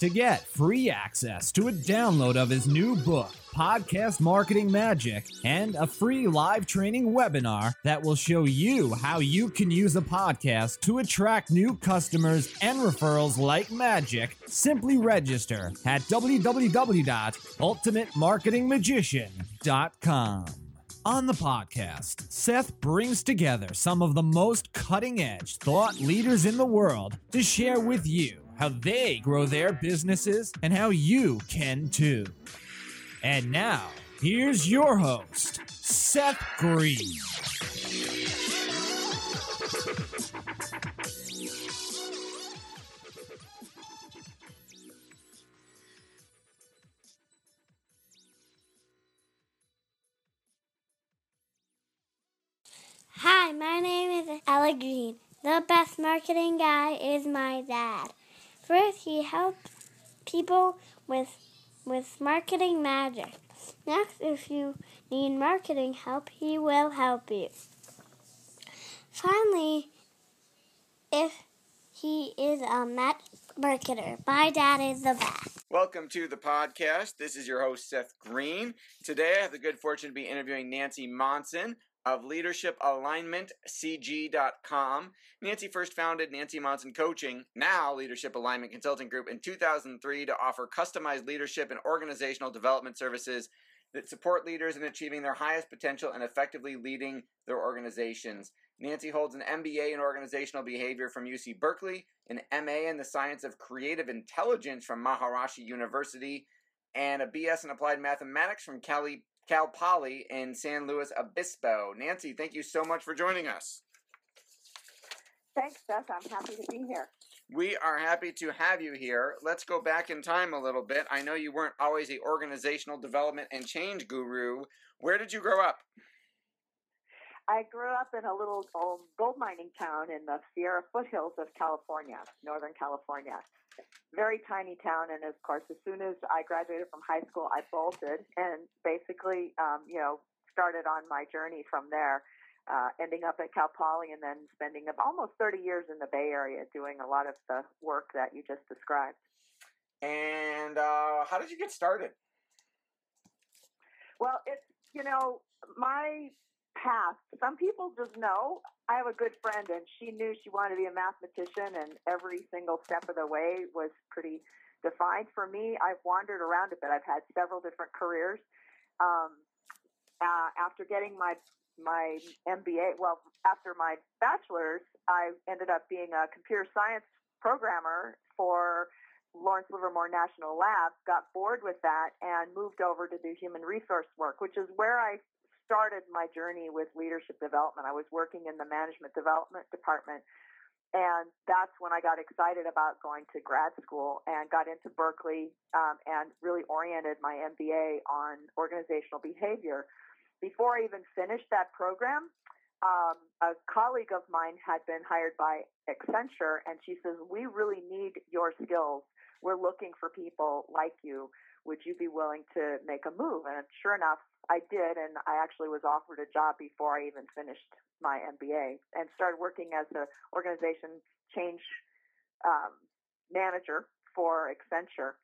To get free access to a download of his new book, Podcast Marketing Magic, and a free live training webinar that will show you how you can use a podcast to attract new customers and referrals like magic, simply register at www.ultimatemarketingmagician.com. On the podcast, Seth brings together some of the most cutting edge thought leaders in the world to share with you how they grow their businesses and how you can too. And now, here's your host, Seth Green. Hi, my name is Ella Green. The best marketing guy is my dad. First, he helps people with with marketing magic. Next, if you need marketing help, he will help you. Finally, if he is a marketer, my dad is the best. Welcome to the podcast. This is your host, Seth Green. Today, I have the good fortune to be interviewing Nancy Monson of leadershipalignmentcg.com. Nancy first founded Nancy Monson Coaching, now Leadership Alignment Consulting Group, in 2003 to offer customized leadership and organizational development services that support leaders in achieving their highest potential and effectively leading their organizations. Nancy holds an MBA in organizational behavior from UC Berkeley, an MA in the science of creative intelligence from Maharishi University, and a BS in applied mathematics from Cali Cal Poly in San Luis Obispo. Nancy, thank you so much for joining us. Thanks, Seth. I'm happy to be here. We are happy to have you here. Let's go back in time a little bit. I know you weren't always the organizational development and change guru. Where did you grow up? I grew up in a little um, gold mining town in the Sierra foothills of California, Northern California. Very tiny town, and of course, as soon as I graduated from high school, I bolted and basically, um, you know, started on my journey from there. Uh, ending up at Cal Poly and then spending almost 30 years in the Bay Area doing a lot of the work that you just described. And uh, how did you get started? Well, it's, you know, my path. Some people just know. I have a good friend, and she knew she wanted to be a mathematician, and every single step of the way was pretty defined. For me, I've wandered around a bit. I've had several different careers. Um, uh, after getting my my MBA, well, after my bachelor's, I ended up being a computer science programmer for Lawrence Livermore National Labs. Got bored with that and moved over to do human resource work, which is where I started my journey with leadership development. I was working in the management development department. And that's when I got excited about going to grad school and got into Berkeley um, and really oriented my MBA on organizational behavior. Before I even finished that program, um, a colleague of mine had been hired by Accenture, and she says, We really need your skills. We're looking for people like you. Would you be willing to make a move? And sure enough, I did, and I actually was offered a job before I even finished my MBA and started working as an organization change um, manager for Accenture.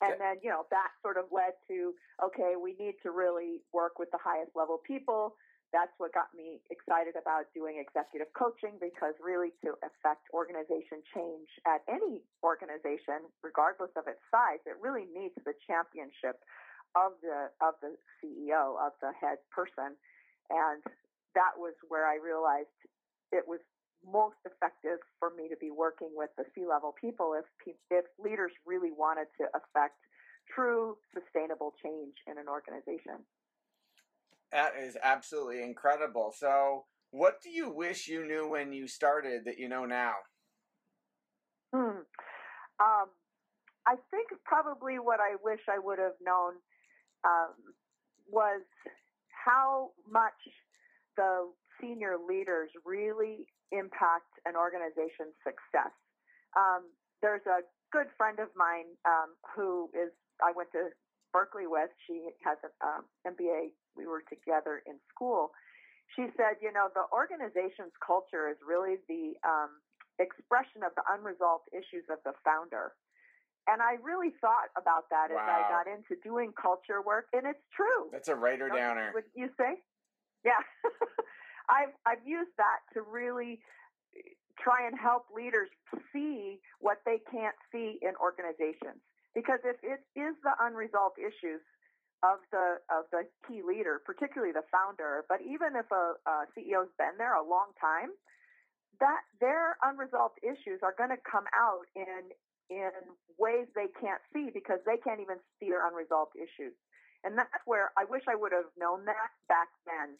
And then, you know, that sort of led to okay, we need to really work with the highest level people. That's what got me excited about doing executive coaching because really to affect organization change at any organization, regardless of its size, it really needs the championship of the of the CEO of the head person, and that was where I realized it was most effective for me to be working with the C-level people if if leaders really wanted to affect true sustainable change in an organization. That is absolutely incredible. So, what do you wish you knew when you started that you know now? Hmm. Um, I think probably what I wish I would have known um, was how much the senior leaders really impact an organization's success. Um, there's a good friend of mine um, who is I went to Berkeley West. She has an um, MBA. We were together in school. She said, you know, the organization's culture is really the um, expression of the unresolved issues of the founder. And I really thought about that wow. as I got into doing culture work, and it's true. That's a writer downer. Would you say? Yeah, I've I've used that to really try and help leaders see what they can't see in organizations. Because if it is the unresolved issues of the of the key leader, particularly the founder, but even if a, a CEO's been there a long time, that their unresolved issues are going to come out in in ways they can't see because they can't even see their unresolved issues. And that's where I wish I would have known that back then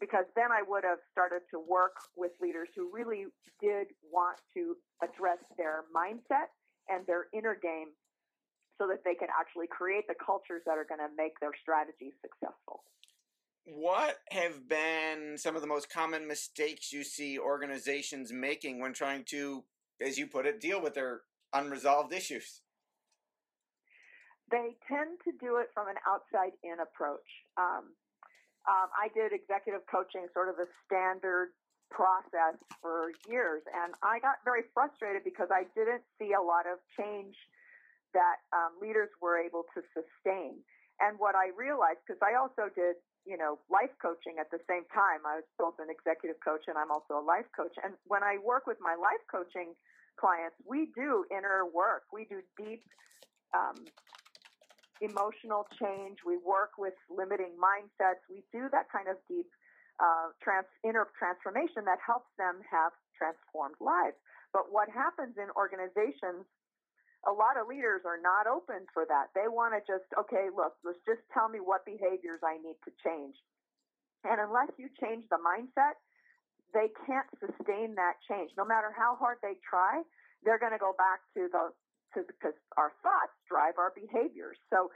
because then I would have started to work with leaders who really did want to address their mindset and their inner game so that they can actually create the cultures that are going to make their strategies successful. What have been some of the most common mistakes you see organizations making when trying to, as you put it, deal with their unresolved issues? They tend to do it from an outside in approach. Um, um, I did executive coaching, sort of a standard process for years, and I got very frustrated because I didn't see a lot of change that um, leaders were able to sustain. And what I realized, because I also did, you know, life coaching at the same time. I was both an executive coach and I'm also a life coach. And when I work with my life coaching clients, we do inner work. We do deep um, emotional change. We work with limiting mindsets. We do that kind of deep uh, trans, inner transformation that helps them have transformed lives. But what happens in organizations, a lot of leaders are not open for that. They want to just, okay, look, let's just tell me what behaviors I need to change. And unless you change the mindset, they can't sustain that change. No matter how hard they try, they're going to go back to the to because our thoughts drive our behaviors. So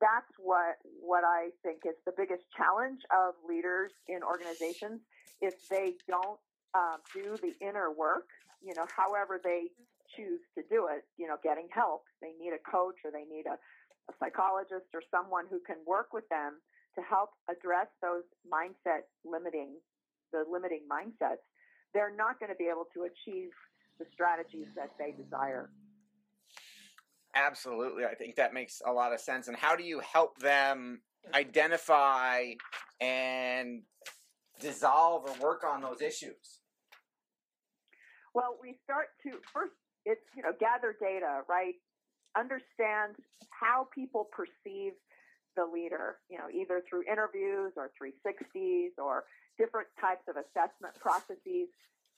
that's what what I think is the biggest challenge of leaders in organizations if they don't um, do the inner work. You know, however they choose to do it. You know, getting help. They need a coach or they need a, a psychologist or someone who can work with them to help address those mindset limiting the limiting mindsets. They're not going to be able to achieve the strategies that they desire. Absolutely. I think that makes a lot of sense. And how do you help them identify and dissolve or work on those issues? Well, we start to first it's you know gather data, right? Understand how people perceive the leader, you know, either through interviews or 360s or different types of assessment processes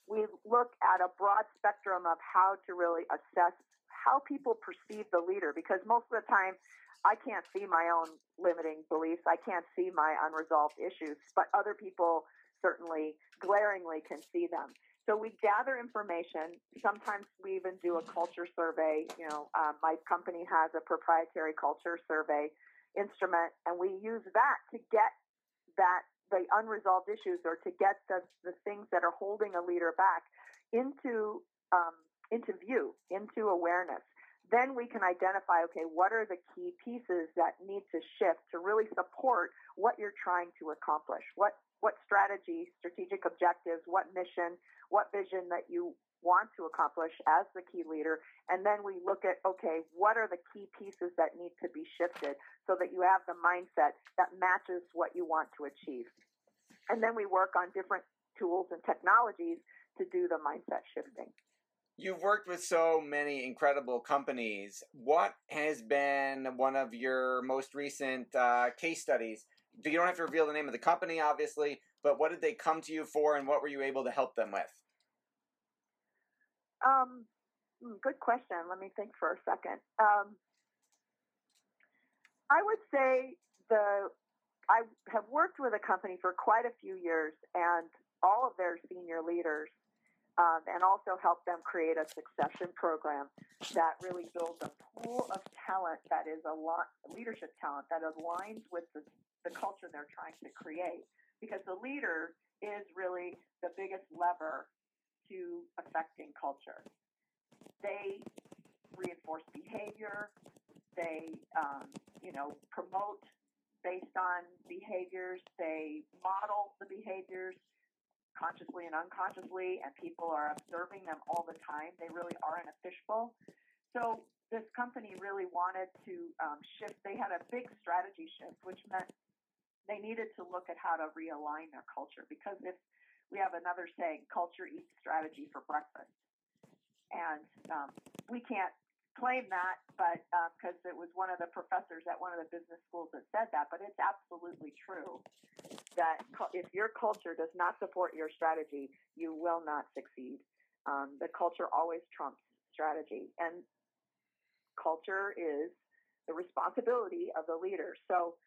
we look at a broad spectrum of how to really assess how people perceive the leader because most of the time I can't see my own limiting beliefs. I can't see my unresolved issues, but other people certainly glaringly can see them. So we gather information. Sometimes we even do a culture survey. You know, um, my company has a proprietary culture survey instrument, and we use that to get that the unresolved issues or to get the, the things that are holding a leader back into um, into view, into awareness. Then we can identify, okay, what are the key pieces that need to shift to really support what you're trying to accomplish? What what strategy, strategic objectives, what mission, what vision that you want to accomplish as the key leader. And then we look at, okay, what are the key pieces that need to be shifted so that you have the mindset that matches what you want to achieve. And then we work on different tools and technologies to do the mindset shifting. You've worked with so many incredible companies. What has been one of your most recent uh, case studies? You don't have to reveal the name of the company, obviously, but what did they come to you for and what were you able to help them with? Um, hmm, good question. Let me think for a second. Um, I would say the I have worked with a company for quite a few years, and all of their senior leaders, um, and also help them create a succession program that really builds a pool of talent that is a lot leadership talent that aligns with the, the culture they're trying to create. Because the leader is really the biggest lever to affecting culture. They reinforce behavior. They, um, you know, promote based on behaviors. They model the behaviors consciously and unconsciously, and people are observing them all the time. They really are in a fishbowl. So this company really wanted to um, shift. They had a big strategy shift, which meant they needed to look at how to realign their culture because if we have another saying, culture eats strategy for breakfast. And um, we can't claim that, but because uh, it was one of the professors at one of the business schools that said that, but it's absolutely true that if your culture does not support your strategy, you will not succeed. Um, the culture always trumps strategy, and culture is the responsibility of the leader. So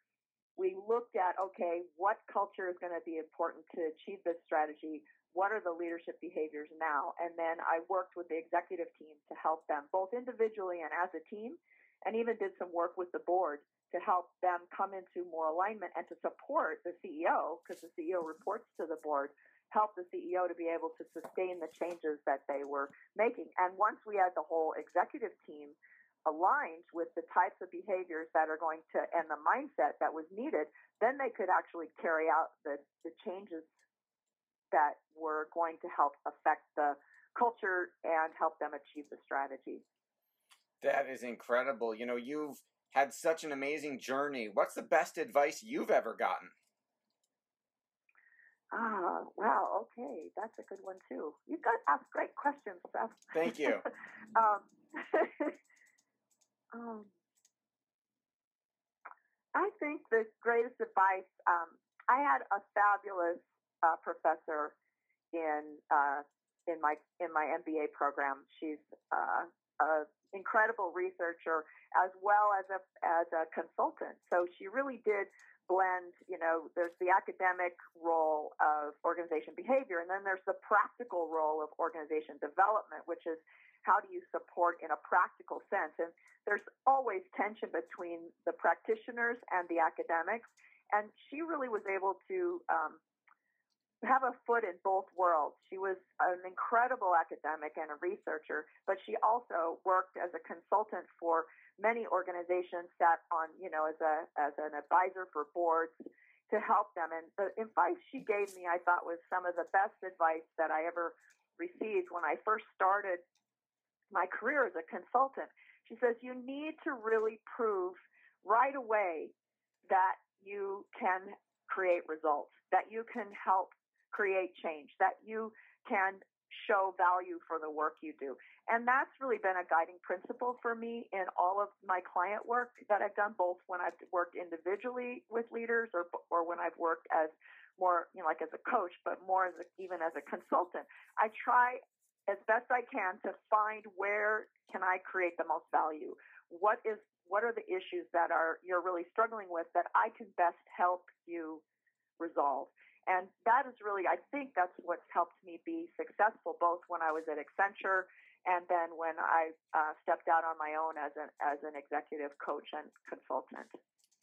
we looked at okay, what culture is going to be important to achieve this strategy? What are the leadership behaviors now? And then I worked with the executive team to help them both individually and as a team, and even did some work with the board to help them come into more alignment and to support the CEO, because the CEO reports to the board, help the CEO to be able to sustain the changes that they were making. And once we had the whole executive team aligned with the types of behaviors that are going to and the mindset that was needed, then they could actually carry out the, the changes that were going to help affect the culture and help them achieve the strategy. That is incredible. You know, you've had such an amazing journey. What's the best advice you've ever gotten? Ah, wow. Okay, that's a good one too. You've got ask great questions, Seth. Thank you. um, um, I think the greatest advice. Um, I had a fabulous uh, professor in uh, in my in my MBA program. She's uh, an incredible researcher as well as a as a consultant. So she really did blend. You know, there's the academic role of organization behavior, and then there's the practical role of organization development, which is how do you support in a practical sense? And there's always tension between the practitioners and the academics. And she really was able to um, have a foot in both worlds. She was an incredible academic and a researcher, but she also worked as a consultant for many organizations, sat on, you know, as a as an advisor for boards to help them. And the advice she gave me, I thought, was some of the best advice that I ever received when I first started my career as a consultant. She says, you need to really prove right away that you can create results, that you can help create change, that you can show value for the work you do. And that's really been a guiding principle for me in all of my client work that I've done, both when I've worked individually with leaders or, or when I've worked as more, you know, like as a coach, but more as a, even as a consultant. I try as best I can to find where can I create the most value. What is what are the issues that are you're really struggling with that I can best help you resolve? And that is really, I think that's what's helped me be successful, both when I was at Accenture and then when I uh, stepped out on my own as an as an executive coach and consultant.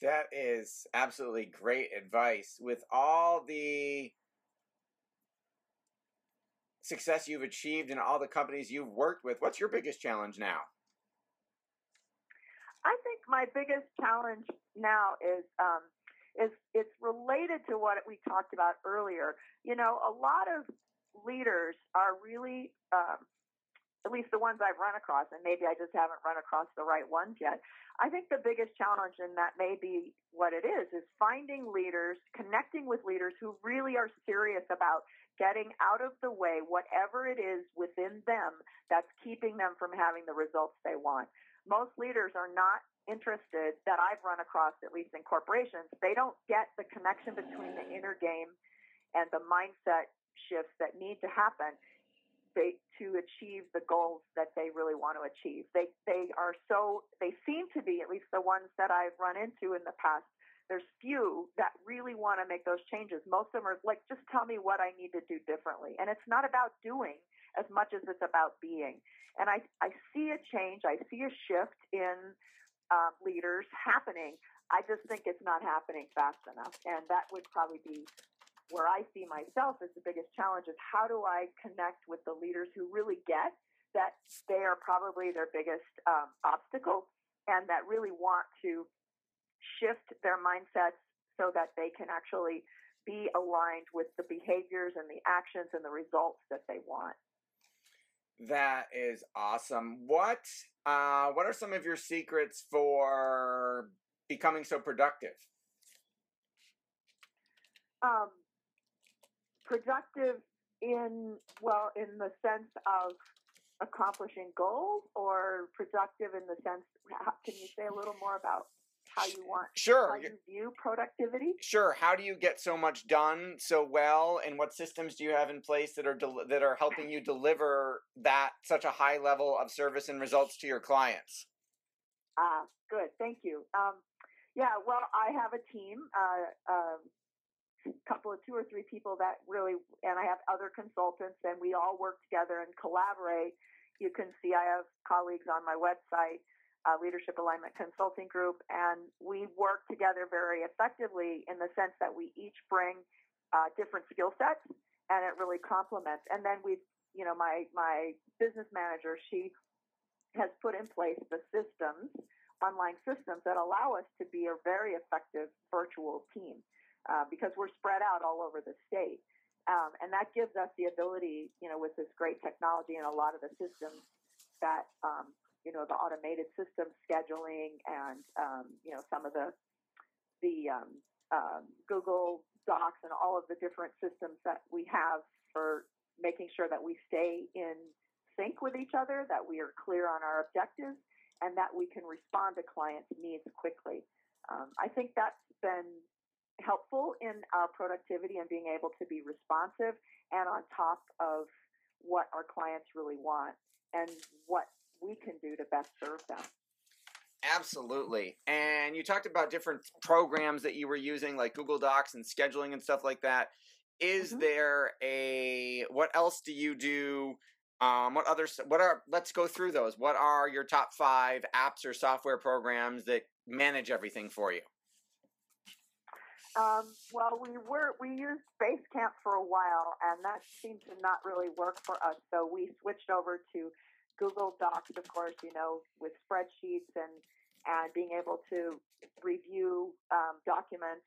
That is absolutely great advice. With all the success you've achieved and all the companies you've worked with, what's your biggest challenge now? I think my biggest challenge now is um, is it's related to what we talked about earlier. You know, a lot of leaders are really, um, at least the ones I've run across, and maybe I just haven't run across the right ones yet. I think the biggest challenge, and that may be what it is, is finding leaders, connecting with leaders who really are serious about getting out of the way whatever it is within them that's keeping them from having the results they want. Most leaders are not interested that I've run across, at least in corporations. They don't get the connection between the inner game and the mindset shifts that need to happen they, to achieve the goals that they really want to achieve. They they are so they seem to be at least the ones that I've run into in the past there's few that really want to make those changes. Most of them are like, just tell me what I need to do differently. And it's not about doing as much as it's about being. And I, I see a change, I see a shift in uh, leaders happening. I just think it's not happening fast enough. And that would probably be where I see myself as the biggest challenge is how do I connect with the leaders who really get that they are probably their biggest um, obstacle and that really want to shift their mindsets so that they can actually be aligned with the behaviors and the actions and the results that they want. That is awesome. What uh, what are some of your secrets for becoming so productive? Um, productive in well, in the sense of accomplishing goals, or productive in the sense. How, can you say a little more about how you want sure how you view productivity? Sure how do you get so much done so well and what systems do you have in place that are del- that are helping you deliver that such a high level of service and results to your clients? Ah good thank you. Um, yeah well i have a team uh, um, a couple of two or three people that really and i have other consultants and we all work together and collaborate. You can see i have colleagues on my website uh, Leadership Alignment Consulting Group, and we work together very effectively in the sense that we each bring uh, different skill sets, and it really complements. And then we, you know, my my business manager, she has put in place the systems, online systems that allow us to be a very effective virtual team uh, because we're spread out all over the state. Um, and that gives us the ability, you know, with this great technology and a lot of the systems that um, you know, the automated system scheduling and, um, you know, some of the, the um, um, Google Docs and all of the different systems that we have for making sure that we stay in sync with each other, that we are clear on our objectives, and that we can respond to clients' needs quickly. Um, I think that's been helpful in our productivity and being able to be responsive and on top of what our clients really want and what we can do to best serve them. Absolutely. And you talked about different programs that you were using, like Google Docs and scheduling and stuff like that. Is mm-hmm. there a what else do you do? Um, what other what are let's go through those. What are your top five apps or software programs that manage everything for you? Um, well, we were we used Basecamp for a while, and that seemed to not really work for us. So we switched over to Google Docs, of course, you know, with spreadsheets and and being able to review um, documents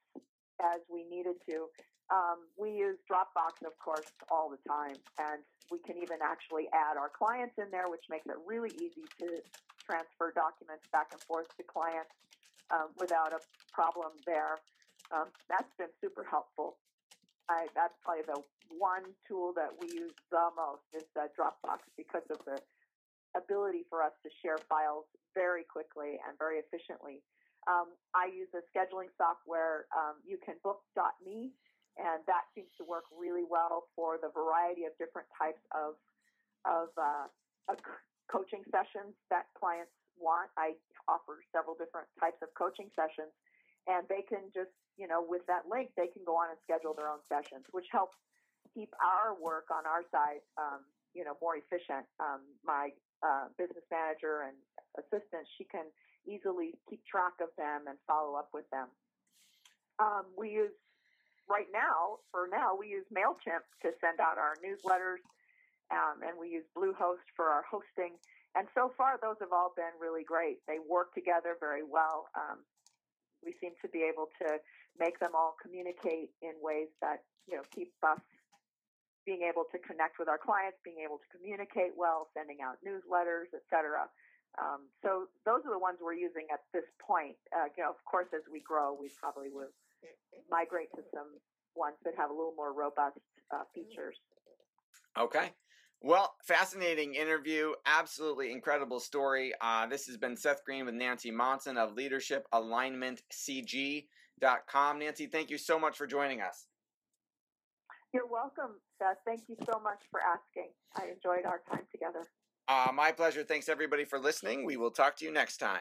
as we needed to. Um, we use Dropbox, of course, all the time, and we can even actually add our clients in there, which makes it really easy to transfer documents back and forth to clients um, without a problem there. Um, that's been super helpful. I, that's probably the one tool that we use the most is uh, Dropbox because of the ability for us to share files very quickly and very efficiently. Um, I use a scheduling software, um, youcanbook.me, and that seems to work really well for the variety of different types of, of, uh, of coaching sessions that clients want. I offer several different types of coaching sessions, and they can just, you know, with that link, they can go on and schedule their own sessions, which helps keep our work on our side, um, you know, more efficient. Um, my uh, business manager and assistant, she can easily keep track of them and follow up with them. Um, we use right now, for now, we use Mailchimp to send out our newsletters, um, and we use Bluehost for our hosting. And so far, those have all been really great. They work together very well. Um, we seem to be able to make them all communicate in ways that you know keep us being able to connect with our clients, being able to communicate well, sending out newsletters, etc. Um, so those are the ones we're using at this point. Uh, you know, of course, as we grow, we probably will migrate to some ones that have a little more robust uh, features. Okay. Well, fascinating interview. Absolutely incredible story. Uh, this has been Seth Green with Nancy Monson of Leadership Alignment CG.com. Nancy, thank you so much for joining us. You're welcome, Seth. Thank you so much for asking. I enjoyed our time together. Uh, my pleasure. Thanks everybody for listening. We will talk to you next time.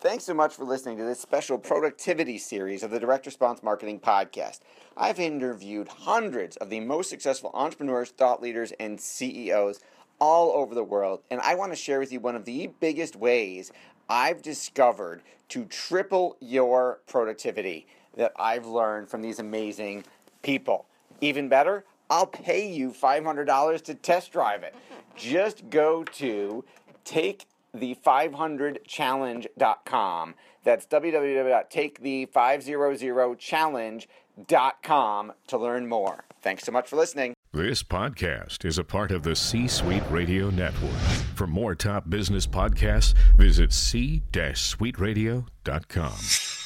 Thanks so much for listening to this special productivity series of the Direct Response Marketing Podcast. I've interviewed hundreds of the most successful entrepreneurs, thought leaders, and CEOs all over the world, and I want to share with you one of the biggest ways I've discovered to triple your productivity that I've learned from these amazing people. Even better, I'll pay you $500 to test drive it. Mm-hmm. Just go to takethe500challenge.com. That's www.takethe500challenge.com to learn more. Thanks so much for listening. This podcast is a part of the C Suite Radio Network. For more top business podcasts, visit c-suiteradio.com.